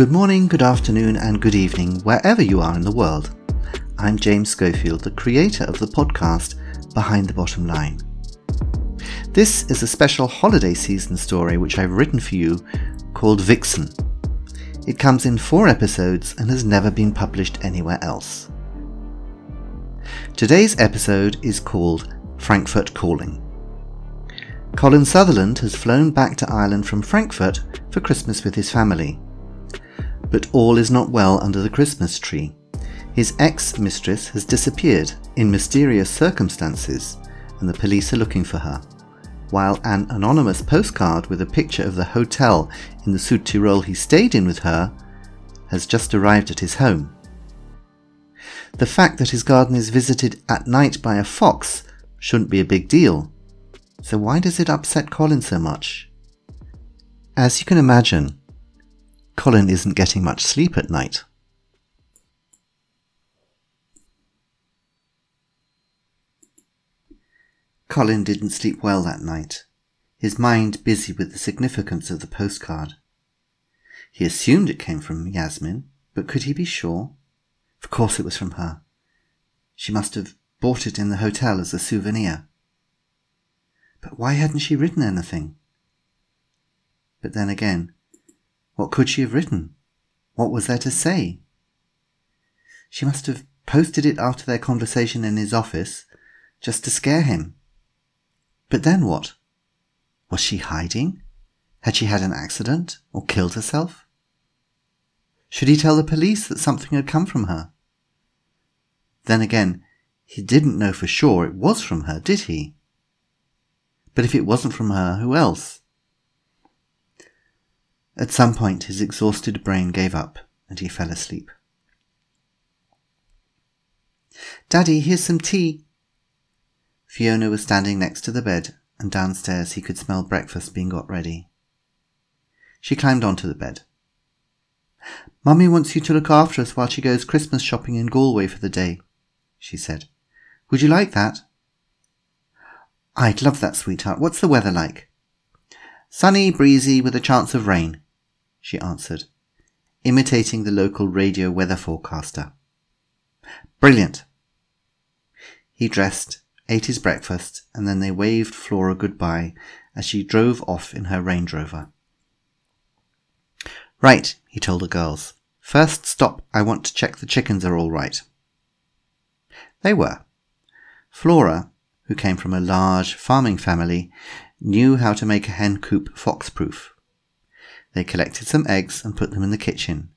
Good morning, good afternoon, and good evening, wherever you are in the world. I'm James Schofield, the creator of the podcast Behind the Bottom Line. This is a special holiday season story which I've written for you called Vixen. It comes in four episodes and has never been published anywhere else. Today's episode is called Frankfurt Calling. Colin Sutherland has flown back to Ireland from Frankfurt for Christmas with his family. But all is not well under the Christmas tree. His ex mistress has disappeared in mysterious circumstances, and the police are looking for her. While an anonymous postcard with a picture of the hotel in the Sud Südtirol he stayed in with her has just arrived at his home. The fact that his garden is visited at night by a fox shouldn't be a big deal. So why does it upset Colin so much? As you can imagine, Colin isn't getting much sleep at night. Colin didn't sleep well that night, his mind busy with the significance of the postcard. He assumed it came from Yasmin, but could he be sure? Of course it was from her. She must have bought it in the hotel as a souvenir. But why hadn't she written anything? But then again, what could she have written? What was there to say? She must have posted it after their conversation in his office, just to scare him. But then what? Was she hiding? Had she had an accident or killed herself? Should he tell the police that something had come from her? Then again, he didn't know for sure it was from her, did he? But if it wasn't from her, who else? At some point, his exhausted brain gave up and he fell asleep. Daddy, here's some tea, Fiona was standing next to the bed, and downstairs he could smell breakfast being got ready. She climbed onto the bed. Mummy wants you to look after us while she goes Christmas shopping in Galway for the day, she said. Would you like that? I'd love that, sweetheart. What's the weather like? Sunny, breezy, with a chance of rain, she answered, imitating the local radio weather forecaster. Brilliant. He dressed ate his breakfast, and then they waved Flora goodbye as she drove off in her Range Rover. Right, he told the girls. First stop, I want to check the chickens are all right. They were. Flora, who came from a large farming family, knew how to make a hen coop fox-proof. They collected some eggs and put them in the kitchen,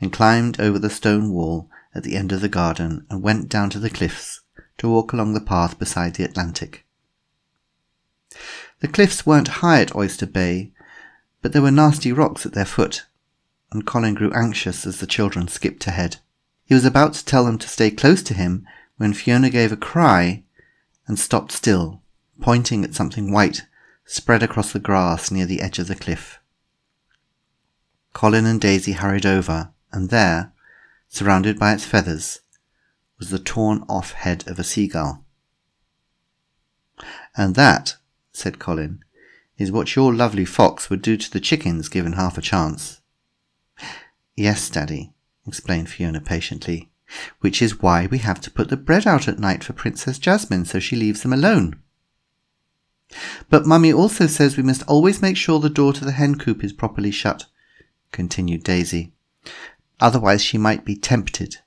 then climbed over the stone wall at the end of the garden and went down to the cliffs to walk along the path beside the Atlantic. The cliffs weren't high at Oyster Bay, but there were nasty rocks at their foot, and Colin grew anxious as the children skipped ahead. He was about to tell them to stay close to him when Fiona gave a cry and stopped still, pointing at something white spread across the grass near the edge of the cliff. Colin and Daisy hurried over, and there, surrounded by its feathers, was the torn off head of a seagull. And that, said Colin, is what your lovely fox would do to the chickens given half a chance. Yes, Daddy, explained Fiona patiently, which is why we have to put the bread out at night for Princess Jasmine so she leaves them alone. But Mummy also says we must always make sure the door to the hen coop is properly shut, continued Daisy. Otherwise she might be tempted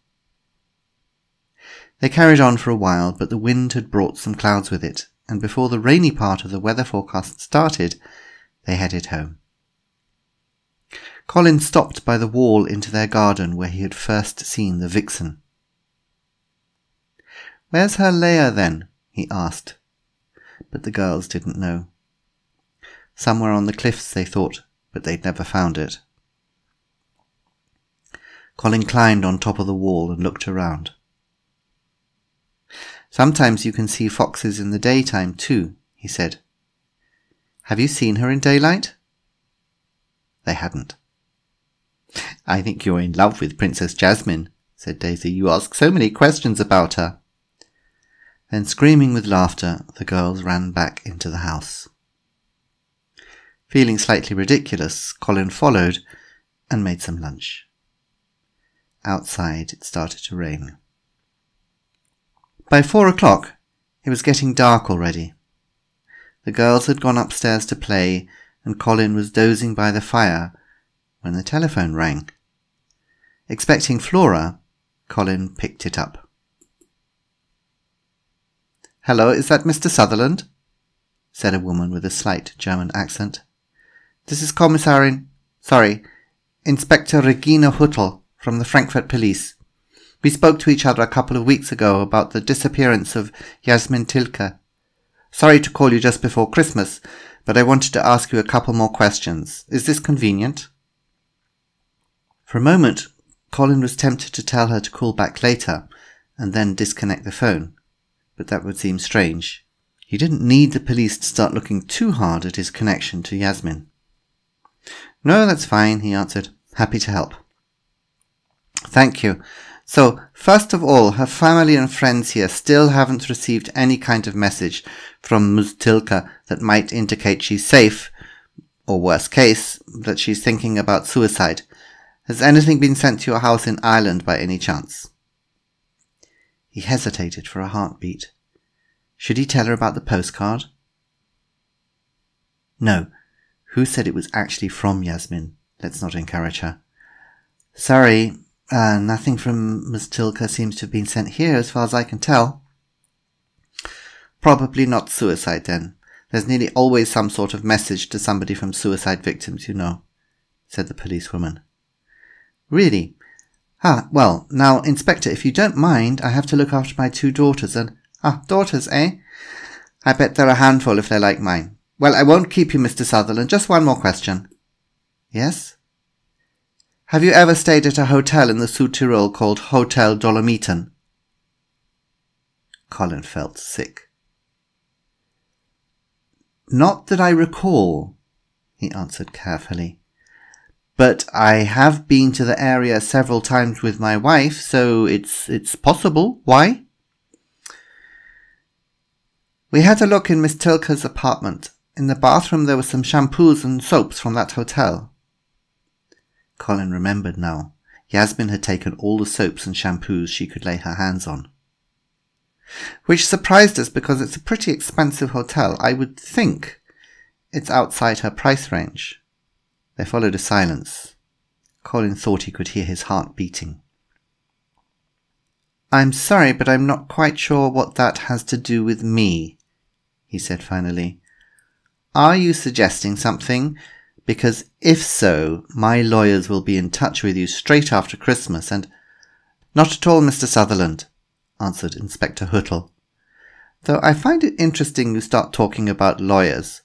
they carried on for a while, but the wind had brought some clouds with it, and before the rainy part of the weather forecast started, they headed home. Colin stopped by the wall into their garden where he had first seen the vixen. Where's her lair then? he asked. But the girls didn't know. Somewhere on the cliffs, they thought, but they'd never found it. Colin climbed on top of the wall and looked around. Sometimes you can see foxes in the daytime too, he said. Have you seen her in daylight? They hadn't. I think you're in love with Princess Jasmine, said Daisy. You ask so many questions about her. Then, screaming with laughter, the girls ran back into the house. Feeling slightly ridiculous, Colin followed, and made some lunch. Outside it started to rain. By four o'clock it was getting dark already. The girls had gone upstairs to play, and Colin was dozing by the fire when the telephone rang. Expecting Flora, Colin picked it up. Hello, is that Mr. Sutherland? said a woman with a slight German accent. This is Kommissarin, sorry, Inspector Regina Huttel from the Frankfurt police. We spoke to each other a couple of weeks ago about the disappearance of Yasmin Tilke. Sorry to call you just before Christmas, but I wanted to ask you a couple more questions. Is this convenient? For a moment, Colin was tempted to tell her to call back later and then disconnect the phone, but that would seem strange. He didn't need the police to start looking too hard at his connection to Yasmin. No, that's fine, he answered. Happy to help. Thank you. So, first of all, her family and friends here still haven't received any kind of message from Ms. Tilke that might indicate she's safe, or worst case, that she's thinking about suicide. Has anything been sent to your house in Ireland by any chance? He hesitated for a heartbeat. Should he tell her about the postcard? No. Who said it was actually from Yasmin? Let's not encourage her. Sorry, uh, nothing from Miss Tilke seems to have been sent here, as far as I can tell. Probably not suicide, then. There's nearly always some sort of message to somebody from suicide victims, you know, said the policewoman. Really? Ah, well, now, Inspector, if you don't mind, I have to look after my two daughters, and... Ah, daughters, eh? I bet they're a handful if they're like mine. Well, I won't keep you, Mr. Sutherland. Just one more question. Yes? Have you ever stayed at a hotel in the Südtirol called Hotel Dolomiten? Colin felt sick. Not that I recall, he answered carefully. But I have been to the area several times with my wife, so it's it's possible. Why? We had a look in Miss Tilke's apartment. In the bathroom there were some shampoos and soaps from that hotel. Colin remembered now. Yasmin had taken all the soaps and shampoos she could lay her hands on. Which surprised us because it's a pretty expensive hotel. I would think it's outside her price range. There followed a silence. Colin thought he could hear his heart beating. I'm sorry, but I'm not quite sure what that has to do with me, he said finally. Are you suggesting something because if so, my lawyers will be in touch with you straight after Christmas and not at all, Mr. Sutherland, answered Inspector Huttel. Though I find it interesting you start talking about lawyers.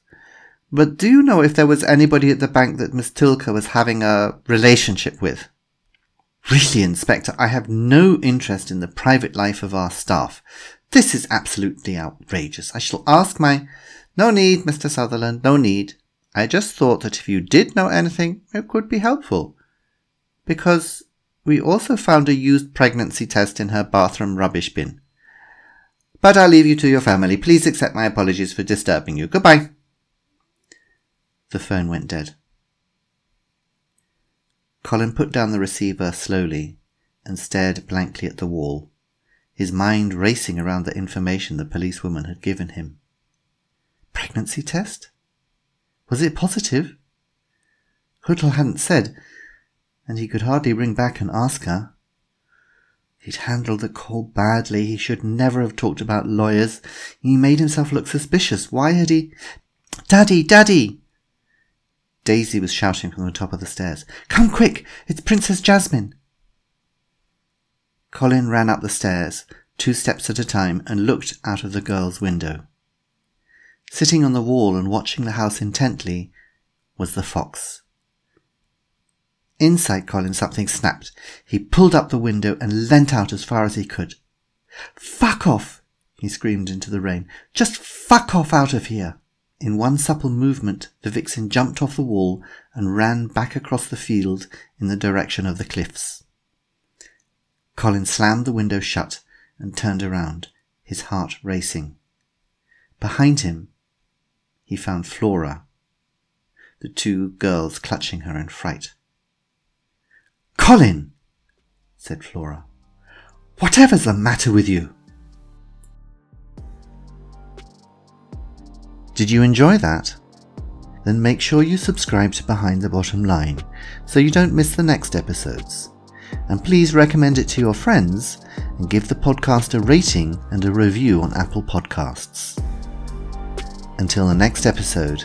But do you know if there was anybody at the bank that Miss Tilke was having a relationship with? Really, Inspector, I have no interest in the private life of our staff. This is absolutely outrageous. I shall ask my. No need, Mr. Sutherland, no need. I just thought that if you did know anything, it could be helpful. Because we also found a used pregnancy test in her bathroom rubbish bin. But I'll leave you to your family. Please accept my apologies for disturbing you. Goodbye. The phone went dead. Colin put down the receiver slowly and stared blankly at the wall, his mind racing around the information the policewoman had given him. Pregnancy test? Was it positive? Huttel hadn't said, and he could hardly ring back and ask her. He'd handled the call badly. He should never have talked about lawyers. He made himself look suspicious. Why had he... Daddy! Daddy! Daisy was shouting from the top of the stairs. Come quick! It's Princess Jasmine! Colin ran up the stairs, two steps at a time, and looked out of the girl's window. Sitting on the wall and watching the house intently was the fox. Inside Colin something snapped. He pulled up the window and leant out as far as he could. Fuck off! he screamed into the rain. Just fuck off out of here! In one supple movement, the vixen jumped off the wall and ran back across the field in the direction of the cliffs. Colin slammed the window shut and turned around, his heart racing. Behind him, he found Flora, the two girls clutching her in fright. Colin, said Flora, whatever's the matter with you? Did you enjoy that? Then make sure you subscribe to Behind the Bottom Line so you don't miss the next episodes. And please recommend it to your friends and give the podcast a rating and a review on Apple Podcasts. Until the next episode,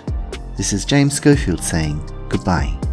this is James Schofield saying goodbye.